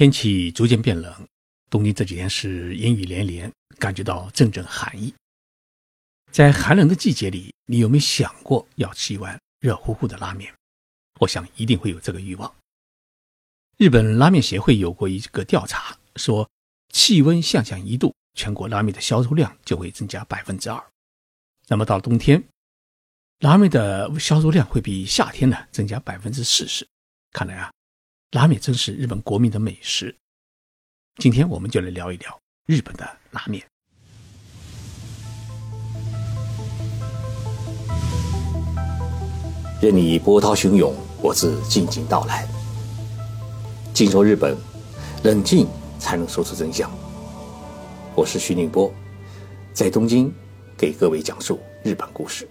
天气逐渐变冷，东京这几天是阴雨连连，感觉到阵阵寒意。在寒冷的季节里，你有没有想过要吃一碗热乎乎的拉面？我想一定会有这个欲望。日本拉面协会有过一个调查，说气温下降一度，全国拉面的销售量就会增加百分之二。那么到了冬天，拉面的销售量会比夏天呢增加百分之四十。看来啊。拉面真是日本国民的美食。今天我们就来聊一聊日本的拉面。任你波涛汹涌，我自静静到来。静说日本，冷静才能说出真相。我是徐宁波，在东京给各位讲述日本故事。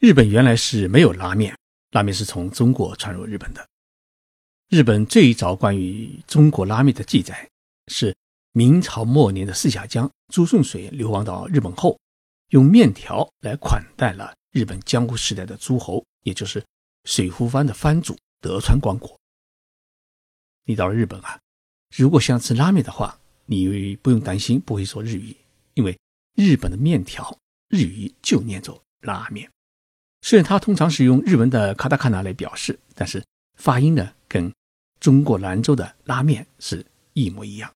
日本原来是没有拉面，拉面是从中国传入日本的。日本最早关于中国拉面的记载是明朝末年的四下江朱顺水流亡到日本后，用面条来款待了日本江户时代的诸侯，也就是水户藩的藩主德川光国。你到了日本啊，如果想吃拉面的话，你不用担心不会说日语，因为日本的面条日语就念作拉面。虽然它通常是用日文的卡达卡纳来表示，但是发音呢中国兰州的拉面是一模一样，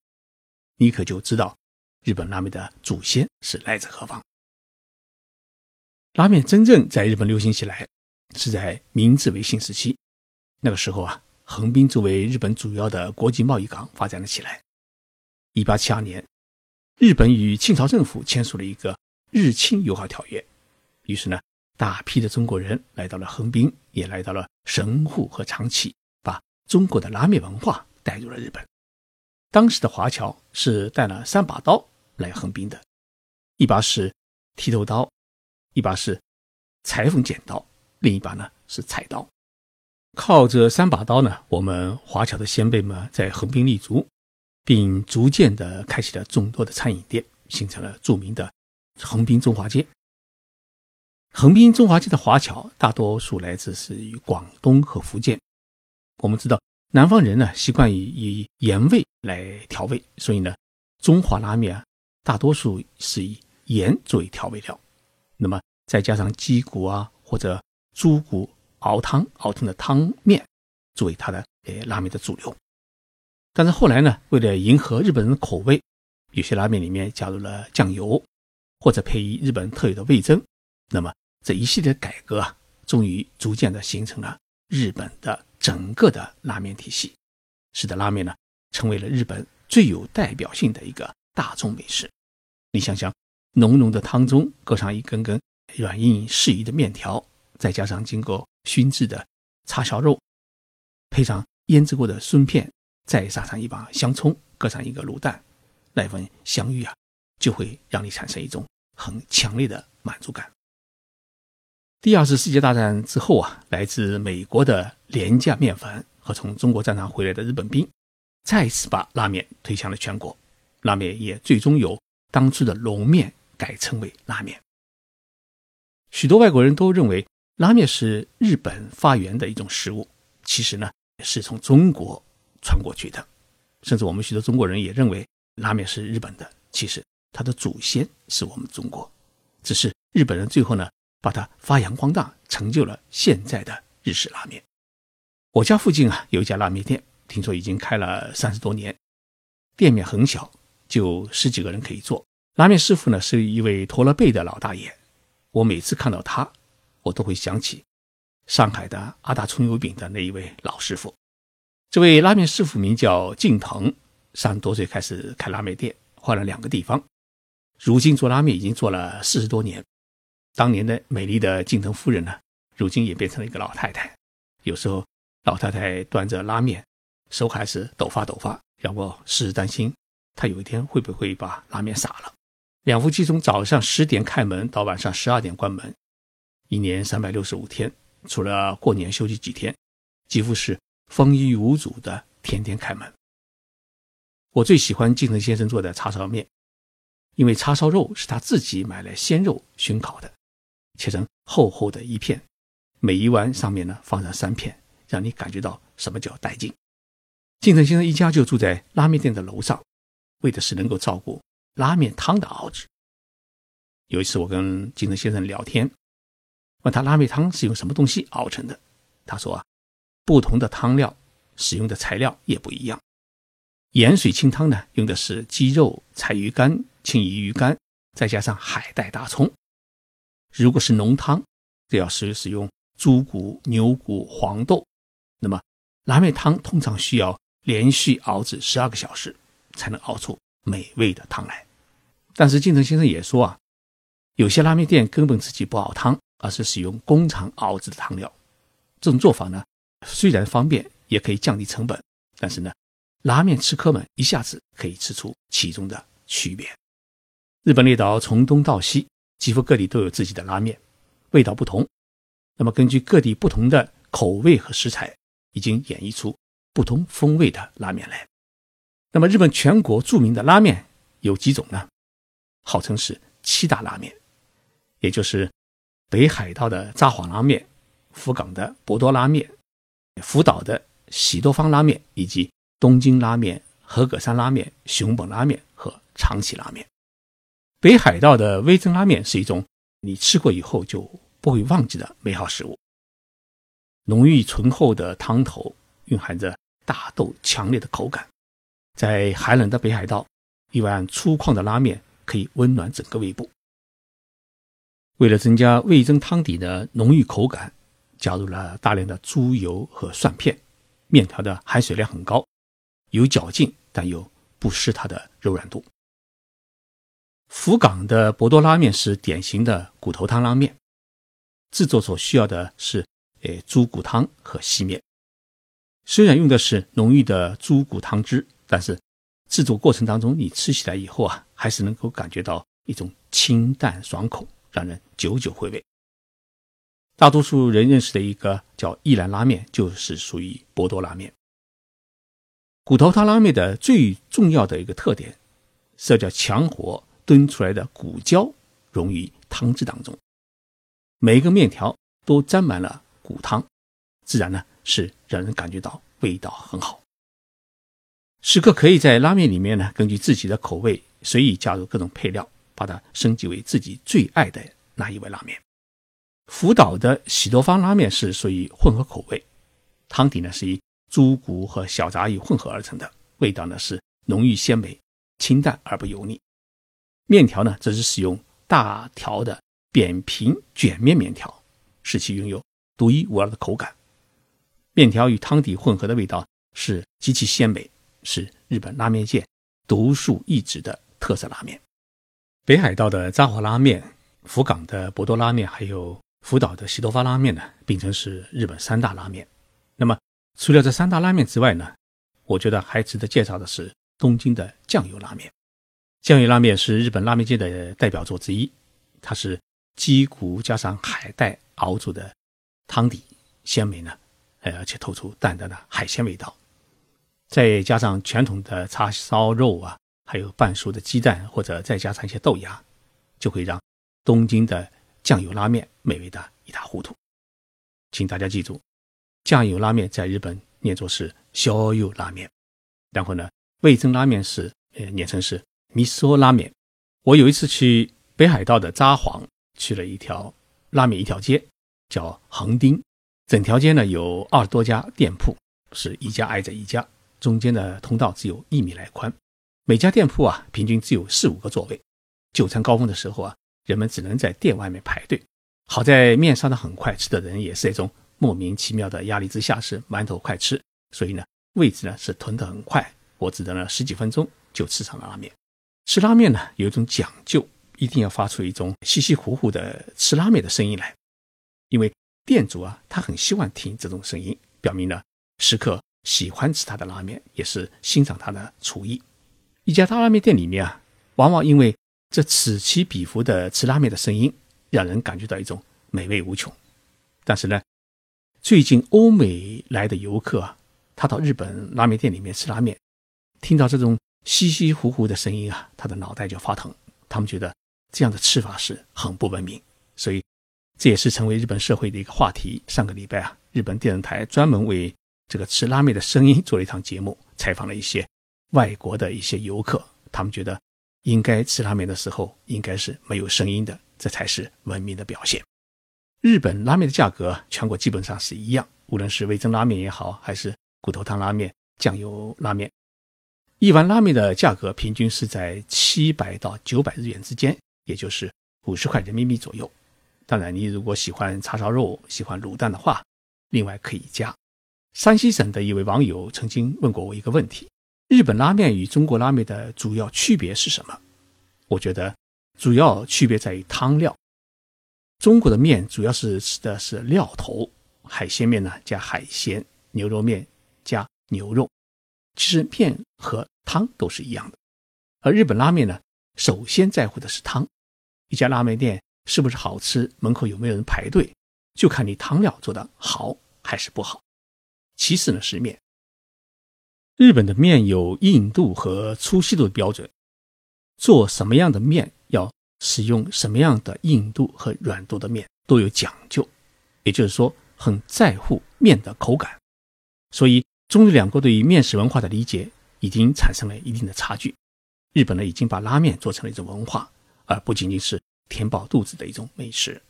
你可就知道日本拉面的祖先是来自何方。拉面真正在日本流行起来是在明治维新时期，那个时候啊，横滨作为日本主要的国际贸易港发展了起来。一八七二年，日本与清朝政府签署了一个日清友好条约，于是呢，大批的中国人来到了横滨，也来到了神户和长崎。中国的拉面文化带入了日本。当时的华侨是带了三把刀来横滨的，一把是剃头刀，一把是裁缝剪刀，另一把呢是菜刀。靠着三把刀呢，我们华侨的先辈们在横滨立足，并逐渐的开启了众多的餐饮店，形成了著名的横滨中华街。横滨中华街的华侨大多数来自是于广东和福建。我们知道南方人呢习惯于以盐味来调味，所以呢，中华拉面啊大多数是以盐作为调味料，那么再加上鸡骨啊或者猪骨熬汤熬成的汤面作为它的呃拉面的主流。但是后来呢，为了迎合日本人的口味，有些拉面里面加入了酱油或者配以日本特有的味增，那么这一系列改革啊，终于逐渐的形成了日本的。整个的拉面体系，使得拉面呢成为了日本最有代表性的一个大众美食。你想想，浓浓的汤中搁上一根根软硬适宜的面条，再加上经过熏制的叉烧肉，配上腌制过的笋片，再撒上一把香葱，搁上一个卤蛋，那份香芋啊，就会让你产生一种很强烈的满足感。第二次世界大战之后啊，来自美国的廉价面粉和从中国战场回来的日本兵，再次把拉面推向了全国。拉面也最终由当初的龙面改称为拉面。许多外国人都认为拉面是日本发源的一种食物，其实呢是从中国传过去的。甚至我们许多中国人也认为拉面是日本的，其实它的祖先是我们中国，只是日本人最后呢。把它发扬光大，成就了现在的日式拉面。我家附近啊有一家拉面店，听说已经开了三十多年，店面很小，就十几个人可以做。拉面师傅呢是一位驼了背的老大爷，我每次看到他，我都会想起上海的阿大葱油饼的那一位老师傅。这位拉面师傅名叫敬腾，三十多岁开始开拉面店，换了两个地方，如今做拉面已经做了四十多年。当年的美丽的敬腾夫人呢，如今也变成了一个老太太。有时候老太太端着拉面，手还是抖发抖发，让我时时担心她有一天会不会把拉面洒了。两夫妻从早上十点开门到晚上十二点关门，一年三百六十五天，除了过年休息几天，几乎是风雨无阻的天天开门。我最喜欢敬腾先生做的叉烧面，因为叉烧肉是他自己买来鲜肉熏烤的。切成厚厚的一片，每一碗上面呢放上三片，让你感觉到什么叫带劲。金城先生一家就住在拉面店的楼上，为的是能够照顾拉面汤的熬制。有一次，我跟金城先生聊天，问他拉面汤是用什么东西熬成的，他说啊，不同的汤料使用的材料也不一样。盐水清汤呢，用的是鸡肉、柴鱼干、青鱼鱼干，再加上海带、大葱。如果是浓汤，就要使使用猪骨、牛骨、黄豆。那么拉面汤通常需要连续熬制十二个小时，才能熬出美味的汤来。但是金城先生也说啊，有些拉面店根本自己不熬汤，而是使用工厂熬制的汤料。这种做法呢，虽然方便，也可以降低成本，但是呢。拉面吃客们一下子可以吃出其中的区别。日本列岛从东到西，几乎各地都有自己的拉面，味道不同。那么根据各地不同的口味和食材，已经演绎出不同风味的拉面来。那么日本全国著名的拉面有几种呢？号称是七大拉面，也就是北海道的札幌拉面、福冈的博多拉面、福岛的喜多方拉面以及。东京拉面、和歌山拉面、熊本拉面和长崎拉面，北海道的味增拉面是一种你吃过以后就不会忘记的美好食物。浓郁醇厚的汤头蕴含着大豆强烈的口感，在寒冷的北海道，一碗粗犷的拉面可以温暖整个胃部。为了增加味增汤底的浓郁口感，加入了大量的猪油和蒜片，面条的含水量很高。有嚼劲，但又不失它的柔软度。福冈的博多拉面是典型的骨头汤拉面，制作所需要的是诶猪骨汤和细面。虽然用的是浓郁的猪骨汤汁，但是制作过程当中，你吃起来以后啊，还是能够感觉到一种清淡爽口，让人久久回味。大多数人认识的一个叫一兰拉面，就是属于博多拉面。骨头汤拉面的最重要的一个特点，是叫强火炖出来的骨胶溶于汤汁当中，每一个面条都沾满了骨汤，自然呢是让人感觉到味道很好。食客可以在拉面里面呢，根据自己的口味随意加入各种配料，把它升级为自己最爱的那一碗拉面。福岛的喜多方拉面是属于混合口味，汤底呢是以。猪骨和小杂鱼混合而成的，味道呢是浓郁鲜美、清淡而不油腻。面条呢则是使用大条的扁平卷面面条，使其拥有独一无二的口感。面条与汤底混合的味道是极其鲜美，是日本拉面界独树一帜的特色拉面。北海道的札幌拉面、福冈的博多拉面，还有福岛的喜多发拉面呢，并称是日本三大拉面。那么。除了这三大拉面之外呢，我觉得还值得介绍的是东京的酱油拉面。酱油拉面是日本拉面界的代表作之一，它是鸡骨加上海带熬煮的汤底，鲜美呢，呃而且透出淡淡的海鲜味道，再加上传统的叉烧肉啊，还有半熟的鸡蛋，或者再加上一些豆芽，就会让东京的酱油拉面美味的一塌糊涂。请大家记住。酱油拉面在日本念作是小油拉面，然后呢，味增拉面是呃念成是米索拉面。我有一次去北海道的札幌，去了一条拉面一条街，叫横丁，整条街呢有二十多家店铺，是一家挨着一家，中间的通道只有一米来宽，每家店铺啊平均只有四五个座位。就餐高峰的时候啊，人们只能在店外面排队。好在面上的很快，吃的人也是那种。莫名其妙的压力之下是馒头快吃，所以呢位置呢是囤得很快，我只等了十几分钟就吃上了拉面。吃拉面呢有一种讲究，一定要发出一种稀稀糊糊的吃拉面的声音来，因为店主啊他很希望听这种声音，表明了食客喜欢吃他的拉面，也是欣赏他的厨艺。一家大拉面店里面啊，往往因为这此起彼伏的吃拉面的声音，让人感觉到一种美味无穷。但是呢。最近欧美来的游客啊，他到日本拉面店里面吃拉面，听到这种稀稀糊糊的声音啊，他的脑袋就发疼。他们觉得这样的吃法是很不文明，所以这也是成为日本社会的一个话题。上个礼拜啊，日本电视台专门为这个吃拉面的声音做了一场节目，采访了一些外国的一些游客，他们觉得应该吃拉面的时候应该是没有声音的，这才是文明的表现。日本拉面的价格全国基本上是一样，无论是味增拉面也好，还是骨头汤拉面、酱油拉面，一碗拉面的价格平均是在七百到九百日元之间，也就是五十块人民币左右。当然，你如果喜欢叉烧肉、喜欢卤蛋的话，另外可以加。山西省的一位网友曾经问过我一个问题：日本拉面与中国拉面的主要区别是什么？我觉得主要区别在于汤料。中国的面主要是吃的是料头，海鲜面呢加海鲜，牛肉面加牛肉。其实面和汤都是一样的。而日本拉面呢，首先在乎的是汤。一家拉面店是不是好吃，门口有没有人排队，就看你汤料做的好还是不好。其次呢是面。日本的面有硬度和粗细度的标准，做什么样的面要。使用什么样的硬度和软度的面都有讲究，也就是说很在乎面的口感，所以中日两国对于面食文化的理解已经产生了一定的差距。日本呢已经把拉面做成了一种文化，而不仅仅是填饱肚子的一种美食。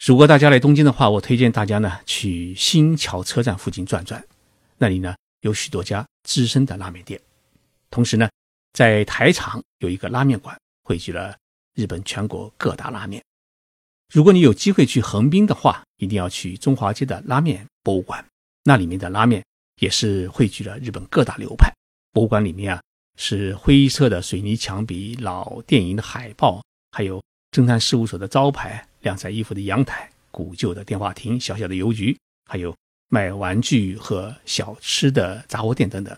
如果大家来东京的话，我推荐大家呢去新桥车站附近转转，那里呢有许多家资深的拉面店，同时呢在台场有一个拉面馆，汇聚了。日本全国各大拉面，如果你有机会去横滨的话，一定要去中华街的拉面博物馆。那里面的拉面也是汇聚了日本各大流派。博物馆里面啊，是灰色的水泥墙壁、老电影的海报，还有侦探事务所的招牌、晾晒衣服的阳台、古旧的电话亭、小小的邮局，还有卖玩具和小吃的杂货店等等。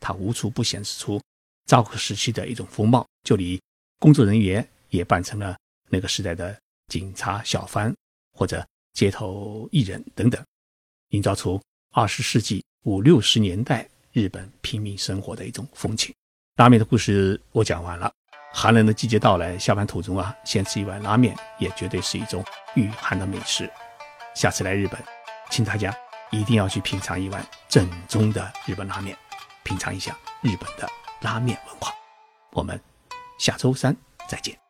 它无处不显示出昭和时期的一种风貌，就连工作人员。也扮成了那个时代的警察、小贩或者街头艺人等等，营造出二十世纪五六十年代日本平民生活的一种风情。拉面的故事我讲完了。寒冷的季节到来，下班途中啊，先吃一碗拉面也绝对是一种御寒的美食。下次来日本，请大家一定要去品尝一碗正宗的日本拉面，品尝一下日本的拉面文化。我们下周三再见。